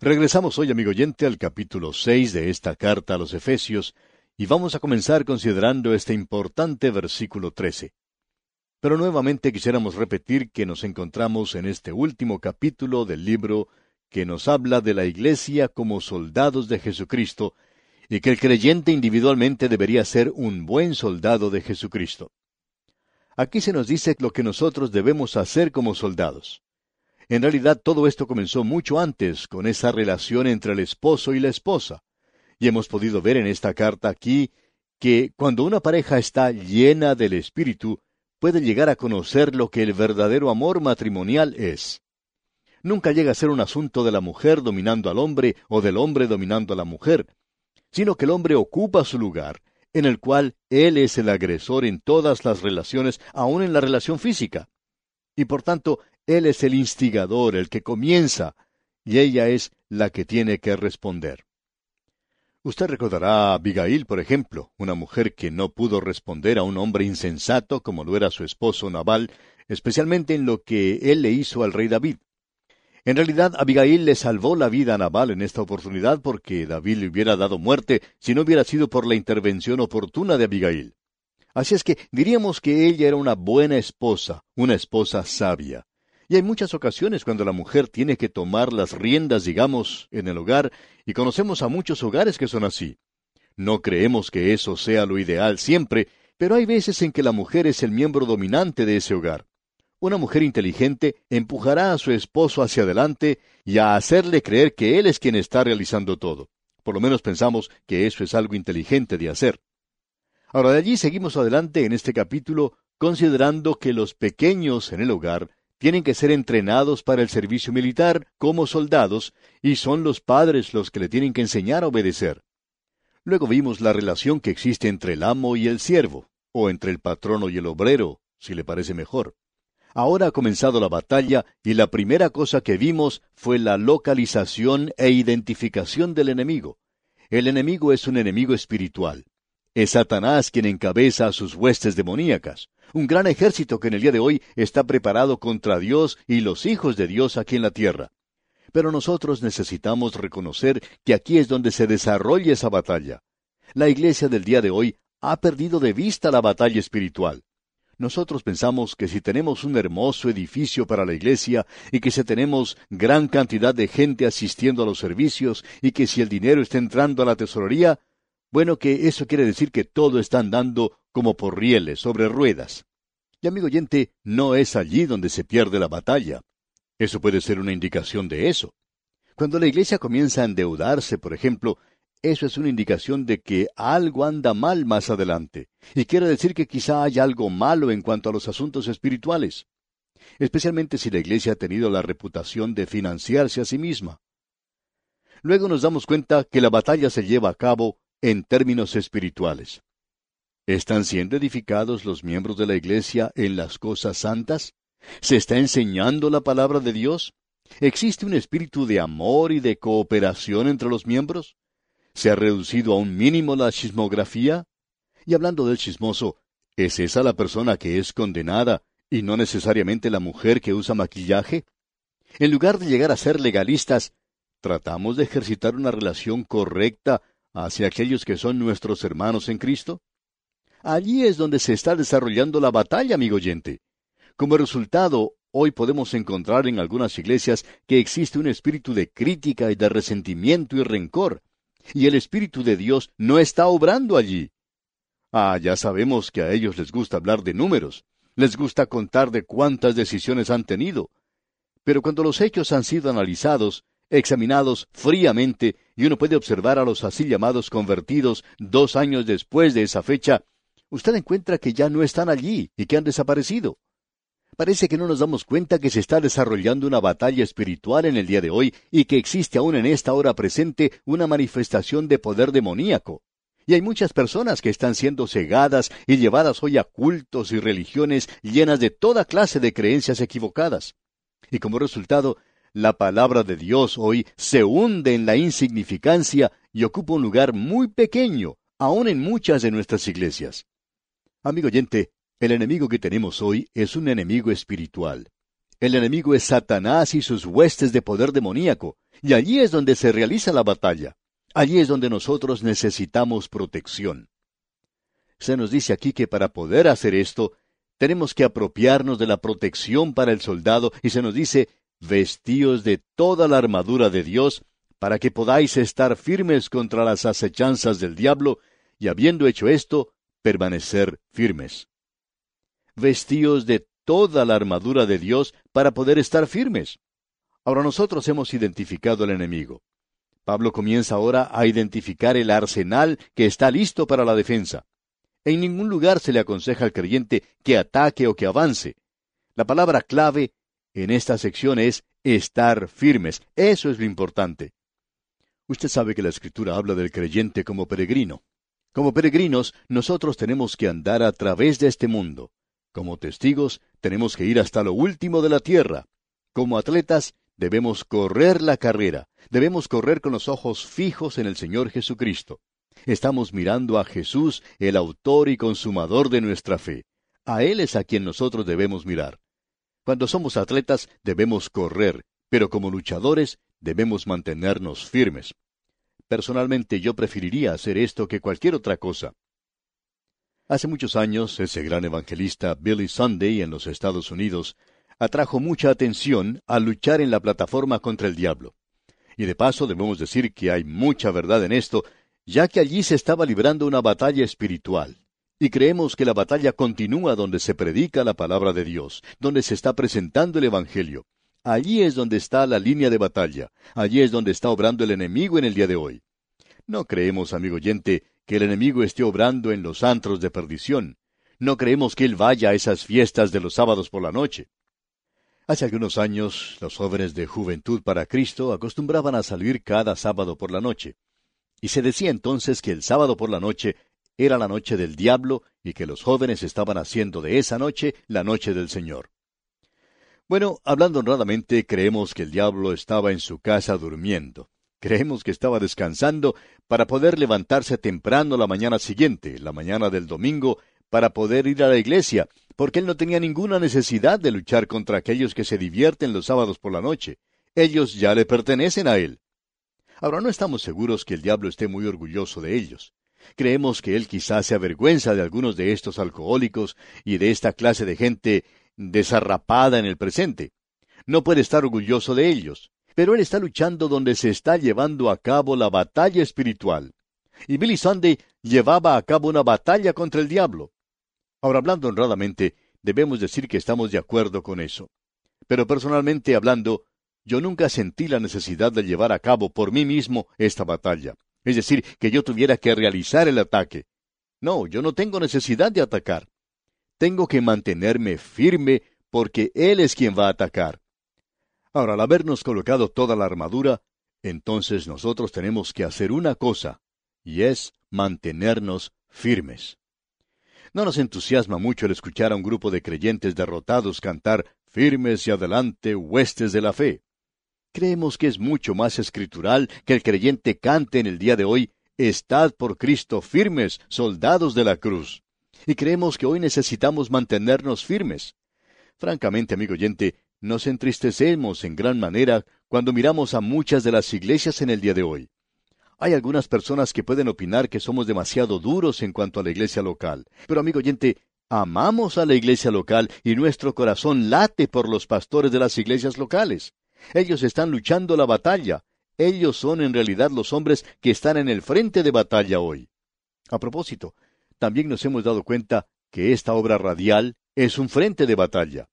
Regresamos hoy, amigo oyente, al capítulo seis de esta carta a los Efesios, y vamos a comenzar considerando este importante versículo trece. Pero nuevamente quisiéramos repetir que nos encontramos en este último capítulo del libro que nos habla de la Iglesia como soldados de Jesucristo, y que el creyente individualmente debería ser un buen soldado de Jesucristo. Aquí se nos dice lo que nosotros debemos hacer como soldados. En realidad todo esto comenzó mucho antes con esa relación entre el esposo y la esposa. Y hemos podido ver en esta carta aquí que cuando una pareja está llena del Espíritu, puede llegar a conocer lo que el verdadero amor matrimonial es. Nunca llega a ser un asunto de la mujer dominando al hombre o del hombre dominando a la mujer, sino que el hombre ocupa su lugar, en el cual él es el agresor en todas las relaciones, aun en la relación física. Y por tanto, él es el instigador, el que comienza, y ella es la que tiene que responder. Usted recordará a Abigail, por ejemplo, una mujer que no pudo responder a un hombre insensato como lo era su esposo Nabal, especialmente en lo que él le hizo al rey David. En realidad, Abigail le salvó la vida a Nabal en esta oportunidad porque David le hubiera dado muerte si no hubiera sido por la intervención oportuna de Abigail. Así es que diríamos que ella era una buena esposa, una esposa sabia. Y hay muchas ocasiones cuando la mujer tiene que tomar las riendas, digamos, en el hogar, y conocemos a muchos hogares que son así. No creemos que eso sea lo ideal siempre, pero hay veces en que la mujer es el miembro dominante de ese hogar. Una mujer inteligente empujará a su esposo hacia adelante y a hacerle creer que él es quien está realizando todo. Por lo menos pensamos que eso es algo inteligente de hacer. Ahora de allí seguimos adelante en este capítulo considerando que los pequeños en el hogar tienen que ser entrenados para el servicio militar como soldados, y son los padres los que le tienen que enseñar a obedecer. Luego vimos la relación que existe entre el amo y el siervo, o entre el patrono y el obrero, si le parece mejor. Ahora ha comenzado la batalla y la primera cosa que vimos fue la localización e identificación del enemigo. El enemigo es un enemigo espiritual. Es Satanás quien encabeza a sus huestes demoníacas un gran ejército que en el día de hoy está preparado contra Dios y los hijos de Dios aquí en la tierra. Pero nosotros necesitamos reconocer que aquí es donde se desarrolla esa batalla. La iglesia del día de hoy ha perdido de vista la batalla espiritual. Nosotros pensamos que si tenemos un hermoso edificio para la iglesia y que si tenemos gran cantidad de gente asistiendo a los servicios y que si el dinero está entrando a la tesorería, bueno, que eso quiere decir que todo está andando como por rieles sobre ruedas. Y amigo oyente, no es allí donde se pierde la batalla. Eso puede ser una indicación de eso. Cuando la iglesia comienza a endeudarse, por ejemplo, eso es una indicación de que algo anda mal más adelante, y quiere decir que quizá haya algo malo en cuanto a los asuntos espirituales, especialmente si la iglesia ha tenido la reputación de financiarse a sí misma. Luego nos damos cuenta que la batalla se lleva a cabo en términos espirituales. ¿Están siendo edificados los miembros de la Iglesia en las cosas santas? ¿Se está enseñando la palabra de Dios? ¿Existe un espíritu de amor y de cooperación entre los miembros? ¿Se ha reducido a un mínimo la chismografía? Y hablando del chismoso, ¿es esa la persona que es condenada y no necesariamente la mujer que usa maquillaje? En lugar de llegar a ser legalistas, ¿tratamos de ejercitar una relación correcta hacia aquellos que son nuestros hermanos en Cristo? Allí es donde se está desarrollando la batalla, amigo oyente. Como resultado, hoy podemos encontrar en algunas iglesias que existe un espíritu de crítica y de resentimiento y rencor, y el Espíritu de Dios no está obrando allí. Ah, ya sabemos que a ellos les gusta hablar de números, les gusta contar de cuántas decisiones han tenido. Pero cuando los hechos han sido analizados, examinados fríamente, y uno puede observar a los así llamados convertidos dos años después de esa fecha, usted encuentra que ya no están allí y que han desaparecido. Parece que no nos damos cuenta que se está desarrollando una batalla espiritual en el día de hoy y que existe aún en esta hora presente una manifestación de poder demoníaco. Y hay muchas personas que están siendo cegadas y llevadas hoy a cultos y religiones llenas de toda clase de creencias equivocadas. Y como resultado, la palabra de Dios hoy se hunde en la insignificancia y ocupa un lugar muy pequeño, aun en muchas de nuestras iglesias. Amigo oyente, el enemigo que tenemos hoy es un enemigo espiritual. El enemigo es Satanás y sus huestes de poder demoníaco, y allí es donde se realiza la batalla. Allí es donde nosotros necesitamos protección. Se nos dice aquí que para poder hacer esto, tenemos que apropiarnos de la protección para el soldado y se nos dice, vestíos de toda la armadura de Dios, para que podáis estar firmes contra las acechanzas del diablo, y habiendo hecho esto, permanecer firmes. Vestíos de toda la armadura de Dios para poder estar firmes. Ahora nosotros hemos identificado al enemigo. Pablo comienza ahora a identificar el arsenal que está listo para la defensa. En ningún lugar se le aconseja al creyente que ataque o que avance. La palabra clave en esta sección es estar firmes. Eso es lo importante. Usted sabe que la Escritura habla del creyente como peregrino. Como peregrinos, nosotros tenemos que andar a través de este mundo. Como testigos, tenemos que ir hasta lo último de la tierra. Como atletas, debemos correr la carrera. Debemos correr con los ojos fijos en el Señor Jesucristo. Estamos mirando a Jesús, el autor y consumador de nuestra fe. A Él es a quien nosotros debemos mirar. Cuando somos atletas debemos correr, pero como luchadores debemos mantenernos firmes. Personalmente yo preferiría hacer esto que cualquier otra cosa. Hace muchos años, ese gran evangelista Billy Sunday en los Estados Unidos atrajo mucha atención al luchar en la plataforma contra el diablo. Y de paso debemos decir que hay mucha verdad en esto, ya que allí se estaba librando una batalla espiritual. Y creemos que la batalla continúa donde se predica la palabra de Dios, donde se está presentando el Evangelio. Allí es donde está la línea de batalla, allí es donde está obrando el enemigo en el día de hoy. No creemos, amigo oyente, que el enemigo esté obrando en los antros de perdición. No creemos que él vaya a esas fiestas de los sábados por la noche. Hace algunos años, los jóvenes de Juventud para Cristo acostumbraban a salir cada sábado por la noche. Y se decía entonces que el sábado por la noche era la noche del diablo y que los jóvenes estaban haciendo de esa noche la noche del Señor. Bueno, hablando honradamente, creemos que el diablo estaba en su casa durmiendo. Creemos que estaba descansando para poder levantarse temprano la mañana siguiente, la mañana del domingo, para poder ir a la iglesia, porque él no tenía ninguna necesidad de luchar contra aquellos que se divierten los sábados por la noche. Ellos ya le pertenecen a él. Ahora no estamos seguros que el diablo esté muy orgulloso de ellos. Creemos que él quizás se avergüenza de algunos de estos alcohólicos y de esta clase de gente desarrapada en el presente. No puede estar orgulloso de ellos, pero él está luchando donde se está llevando a cabo la batalla espiritual. Y Billy Sunday llevaba a cabo una batalla contra el diablo. Ahora, hablando honradamente, debemos decir que estamos de acuerdo con eso. Pero personalmente hablando, yo nunca sentí la necesidad de llevar a cabo por mí mismo esta batalla es decir, que yo tuviera que realizar el ataque. No, yo no tengo necesidad de atacar. Tengo que mantenerme firme porque Él es quien va a atacar. Ahora, al habernos colocado toda la armadura, entonces nosotros tenemos que hacer una cosa, y es mantenernos firmes. No nos entusiasma mucho el escuchar a un grupo de creyentes derrotados cantar firmes y adelante, huestes de la fe. Creemos que es mucho más escritural que el creyente cante en el día de hoy, Estad por Cristo firmes, soldados de la cruz. Y creemos que hoy necesitamos mantenernos firmes. Francamente, amigo oyente, nos entristecemos en gran manera cuando miramos a muchas de las iglesias en el día de hoy. Hay algunas personas que pueden opinar que somos demasiado duros en cuanto a la iglesia local. Pero, amigo oyente, amamos a la iglesia local y nuestro corazón late por los pastores de las iglesias locales. Ellos están luchando la batalla. Ellos son en realidad los hombres que están en el frente de batalla hoy. A propósito, también nos hemos dado cuenta que esta obra radial es un frente de batalla.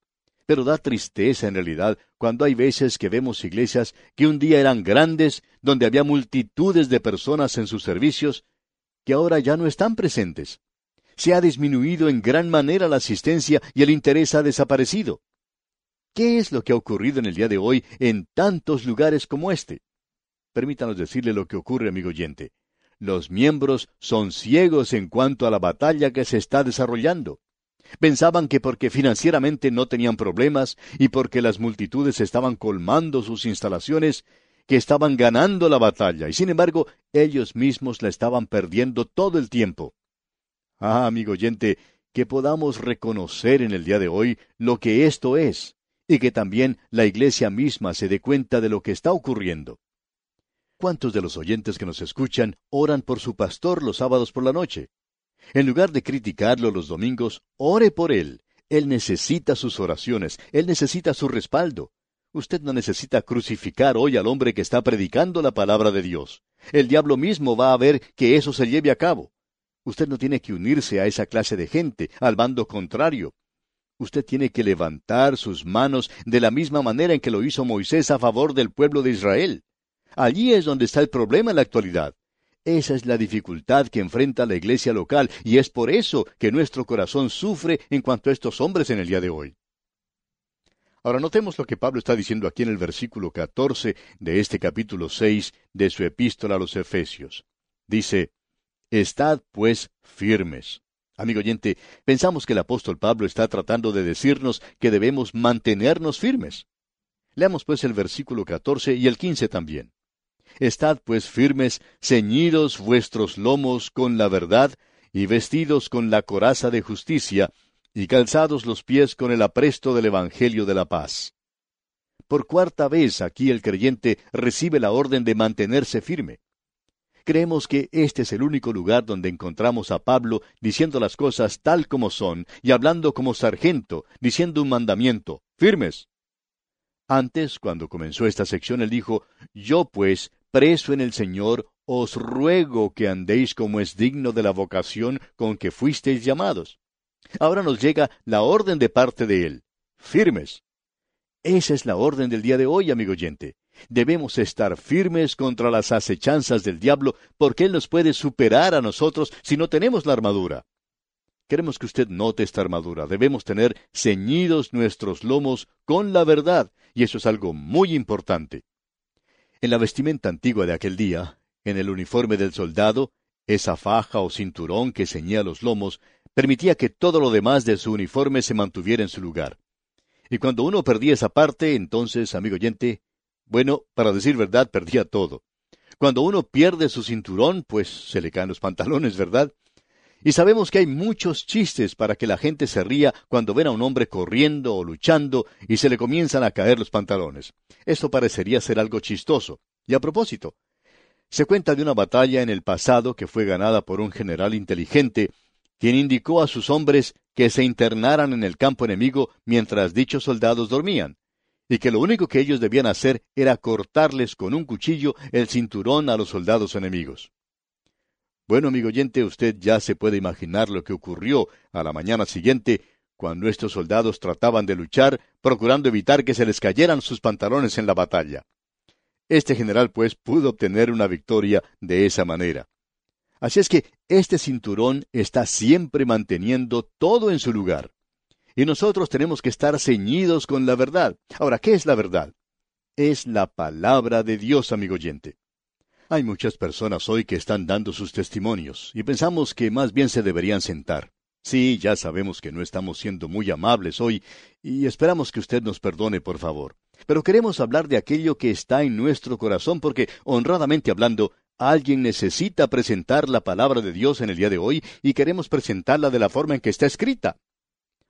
Pero da tristeza en realidad cuando hay veces que vemos iglesias que un día eran grandes, donde había multitudes de personas en sus servicios, que ahora ya no están presentes. Se ha disminuido en gran manera la asistencia y el interés ha desaparecido. ¿Qué es lo que ha ocurrido en el día de hoy en tantos lugares como este? Permítanos decirle lo que ocurre, amigo oyente. Los miembros son ciegos en cuanto a la batalla que se está desarrollando. Pensaban que porque financieramente no tenían problemas y porque las multitudes estaban colmando sus instalaciones, que estaban ganando la batalla, y sin embargo ellos mismos la estaban perdiendo todo el tiempo. Ah, amigo oyente, que podamos reconocer en el día de hoy lo que esto es, y que también la iglesia misma se dé cuenta de lo que está ocurriendo. ¿Cuántos de los oyentes que nos escuchan oran por su pastor los sábados por la noche? En lugar de criticarlo los domingos, ore por él. Él necesita sus oraciones, él necesita su respaldo. Usted no necesita crucificar hoy al hombre que está predicando la palabra de Dios. El diablo mismo va a ver que eso se lleve a cabo. Usted no tiene que unirse a esa clase de gente, al bando contrario. Usted tiene que levantar sus manos de la misma manera en que lo hizo Moisés a favor del pueblo de Israel. Allí es donde está el problema en la actualidad. Esa es la dificultad que enfrenta la iglesia local y es por eso que nuestro corazón sufre en cuanto a estos hombres en el día de hoy. Ahora notemos lo que Pablo está diciendo aquí en el versículo 14 de este capítulo 6 de su epístola a los Efesios. Dice, Estad pues firmes. Amigo oyente, pensamos que el apóstol Pablo está tratando de decirnos que debemos mantenernos firmes. Leamos pues el versículo 14 y el 15 también. Estad pues firmes, ceñidos vuestros lomos con la verdad, y vestidos con la coraza de justicia, y calzados los pies con el apresto del Evangelio de la paz. Por cuarta vez aquí el creyente recibe la orden de mantenerse firme. Creemos que este es el único lugar donde encontramos a Pablo diciendo las cosas tal como son y hablando como sargento, diciendo un mandamiento, firmes. Antes, cuando comenzó esta sección, él dijo, Yo pues, preso en el Señor, os ruego que andéis como es digno de la vocación con que fuisteis llamados. Ahora nos llega la orden de parte de Él. Firmes. Esa es la orden del día de hoy, amigo oyente. Debemos estar firmes contra las acechanzas del diablo, porque Él nos puede superar a nosotros si no tenemos la armadura. Queremos que usted note esta armadura. Debemos tener ceñidos nuestros lomos con la verdad, y eso es algo muy importante. En la vestimenta antigua de aquel día, en el uniforme del soldado, esa faja o cinturón que ceñía los lomos permitía que todo lo demás de su uniforme se mantuviera en su lugar. Y cuando uno perdía esa parte, entonces, amigo oyente, bueno, para decir verdad, perdía todo. Cuando uno pierde su cinturón, pues se le caen los pantalones, ¿verdad? Y sabemos que hay muchos chistes para que la gente se ría cuando ven a un hombre corriendo o luchando y se le comienzan a caer los pantalones. Esto parecería ser algo chistoso. Y a propósito, se cuenta de una batalla en el pasado que fue ganada por un general inteligente quien indicó a sus hombres que se internaran en el campo enemigo mientras dichos soldados dormían, y que lo único que ellos debían hacer era cortarles con un cuchillo el cinturón a los soldados enemigos. Bueno, amigo oyente, usted ya se puede imaginar lo que ocurrió a la mañana siguiente cuando estos soldados trataban de luchar, procurando evitar que se les cayeran sus pantalones en la batalla. Este general, pues, pudo obtener una victoria de esa manera. Así es que este cinturón está siempre manteniendo todo en su lugar. Y nosotros tenemos que estar ceñidos con la verdad. Ahora, ¿qué es la verdad? Es la palabra de Dios, amigo oyente. Hay muchas personas hoy que están dando sus testimonios y pensamos que más bien se deberían sentar. Sí, ya sabemos que no estamos siendo muy amables hoy y esperamos que usted nos perdone, por favor. Pero queremos hablar de aquello que está en nuestro corazón porque, honradamente hablando, Alguien necesita presentar la palabra de Dios en el día de hoy y queremos presentarla de la forma en que está escrita.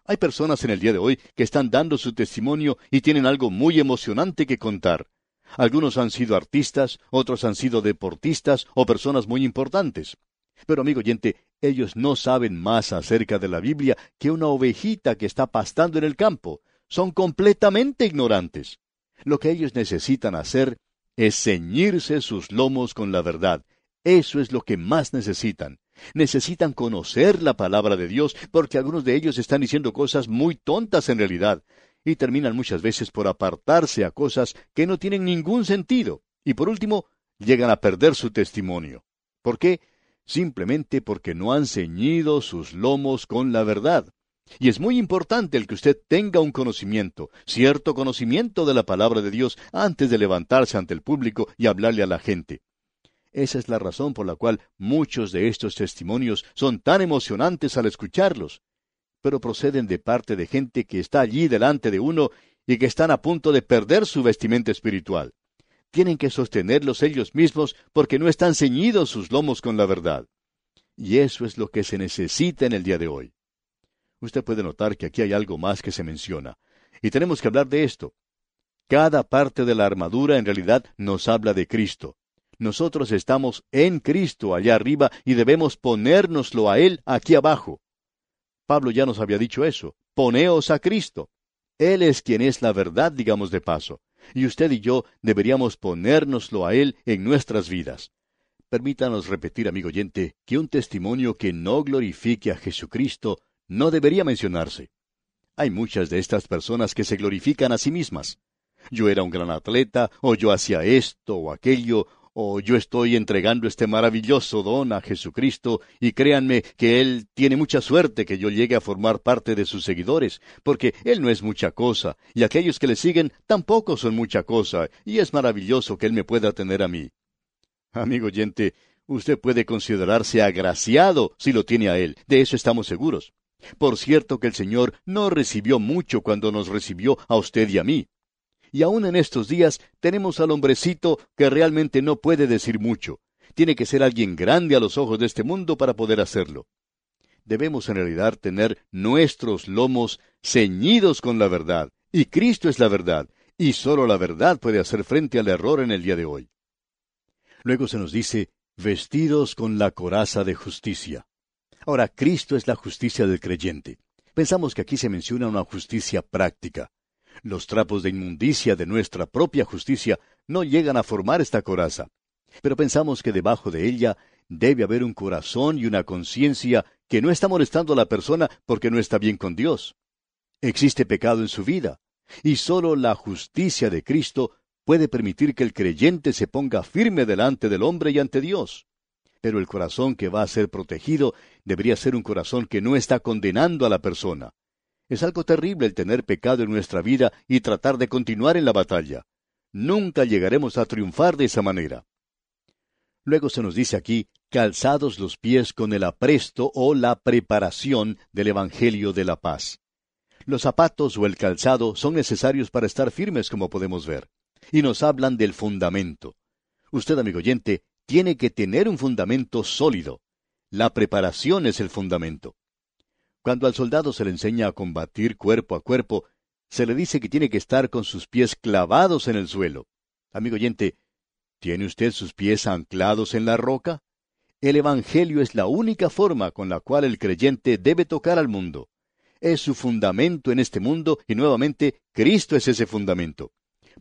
Hay personas en el día de hoy que están dando su testimonio y tienen algo muy emocionante que contar. Algunos han sido artistas, otros han sido deportistas o personas muy importantes. Pero amigo oyente, ellos no saben más acerca de la Biblia que una ovejita que está pastando en el campo. Son completamente ignorantes. Lo que ellos necesitan hacer es ceñirse sus lomos con la verdad. Eso es lo que más necesitan. Necesitan conocer la palabra de Dios porque algunos de ellos están diciendo cosas muy tontas en realidad y terminan muchas veces por apartarse a cosas que no tienen ningún sentido y por último llegan a perder su testimonio. ¿Por qué? Simplemente porque no han ceñido sus lomos con la verdad. Y es muy importante el que usted tenga un conocimiento, cierto conocimiento de la palabra de Dios antes de levantarse ante el público y hablarle a la gente. Esa es la razón por la cual muchos de estos testimonios son tan emocionantes al escucharlos, pero proceden de parte de gente que está allí delante de uno y que están a punto de perder su vestimenta espiritual. Tienen que sostenerlos ellos mismos porque no están ceñidos sus lomos con la verdad. Y eso es lo que se necesita en el día de hoy. Usted puede notar que aquí hay algo más que se menciona. Y tenemos que hablar de esto. Cada parte de la armadura en realidad nos habla de Cristo. Nosotros estamos en Cristo allá arriba y debemos ponérnoslo a Él aquí abajo. Pablo ya nos había dicho eso. Poneos a Cristo. Él es quien es la verdad, digamos de paso. Y usted y yo deberíamos ponérnoslo a Él en nuestras vidas. Permítanos repetir, amigo oyente, que un testimonio que no glorifique a Jesucristo no debería mencionarse. Hay muchas de estas personas que se glorifican a sí mismas. Yo era un gran atleta, o yo hacía esto o aquello, o yo estoy entregando este maravilloso don a Jesucristo, y créanme que Él tiene mucha suerte que yo llegue a formar parte de sus seguidores, porque Él no es mucha cosa, y aquellos que le siguen tampoco son mucha cosa, y es maravilloso que Él me pueda tener a mí. Amigo oyente, usted puede considerarse agraciado si lo tiene a Él, de eso estamos seguros. Por cierto que el Señor no recibió mucho cuando nos recibió a usted y a mí. Y aún en estos días tenemos al hombrecito que realmente no puede decir mucho. Tiene que ser alguien grande a los ojos de este mundo para poder hacerlo. Debemos en realidad tener nuestros lomos ceñidos con la verdad, y Cristo es la verdad, y sólo la verdad puede hacer frente al error en el día de hoy. Luego se nos dice, vestidos con la coraza de justicia. Ahora, Cristo es la justicia del creyente. Pensamos que aquí se menciona una justicia práctica. Los trapos de inmundicia de nuestra propia justicia no llegan a formar esta coraza. Pero pensamos que debajo de ella debe haber un corazón y una conciencia que no está molestando a la persona porque no está bien con Dios. Existe pecado en su vida, y sólo la justicia de Cristo puede permitir que el creyente se ponga firme delante del hombre y ante Dios. Pero el corazón que va a ser protegido debería ser un corazón que no está condenando a la persona. Es algo terrible el tener pecado en nuestra vida y tratar de continuar en la batalla. Nunca llegaremos a triunfar de esa manera. Luego se nos dice aquí, calzados los pies con el apresto o la preparación del Evangelio de la paz. Los zapatos o el calzado son necesarios para estar firmes, como podemos ver, y nos hablan del fundamento. Usted, amigo oyente, tiene que tener un fundamento sólido. La preparación es el fundamento. Cuando al soldado se le enseña a combatir cuerpo a cuerpo, se le dice que tiene que estar con sus pies clavados en el suelo. Amigo oyente, ¿tiene usted sus pies anclados en la roca? El Evangelio es la única forma con la cual el creyente debe tocar al mundo. Es su fundamento en este mundo y nuevamente Cristo es ese fundamento.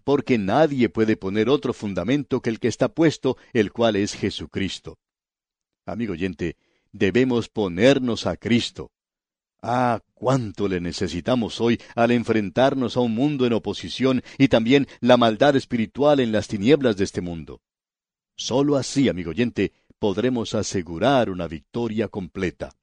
Porque nadie puede poner otro fundamento que el que está puesto, el cual es Jesucristo. Amigo oyente, debemos ponernos a Cristo. Ah, cuánto le necesitamos hoy al enfrentarnos a un mundo en oposición y también la maldad espiritual en las tinieblas de este mundo. Solo así, amigo oyente, podremos asegurar una victoria completa.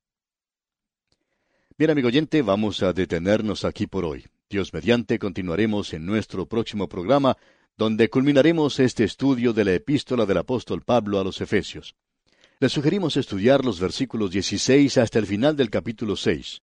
Bien, amigo oyente, vamos a detenernos aquí por hoy. Dios mediante continuaremos en nuestro próximo programa, donde culminaremos este estudio de la epístola del apóstol Pablo a los Efesios. Le sugerimos estudiar los versículos 16 hasta el final del capítulo 6.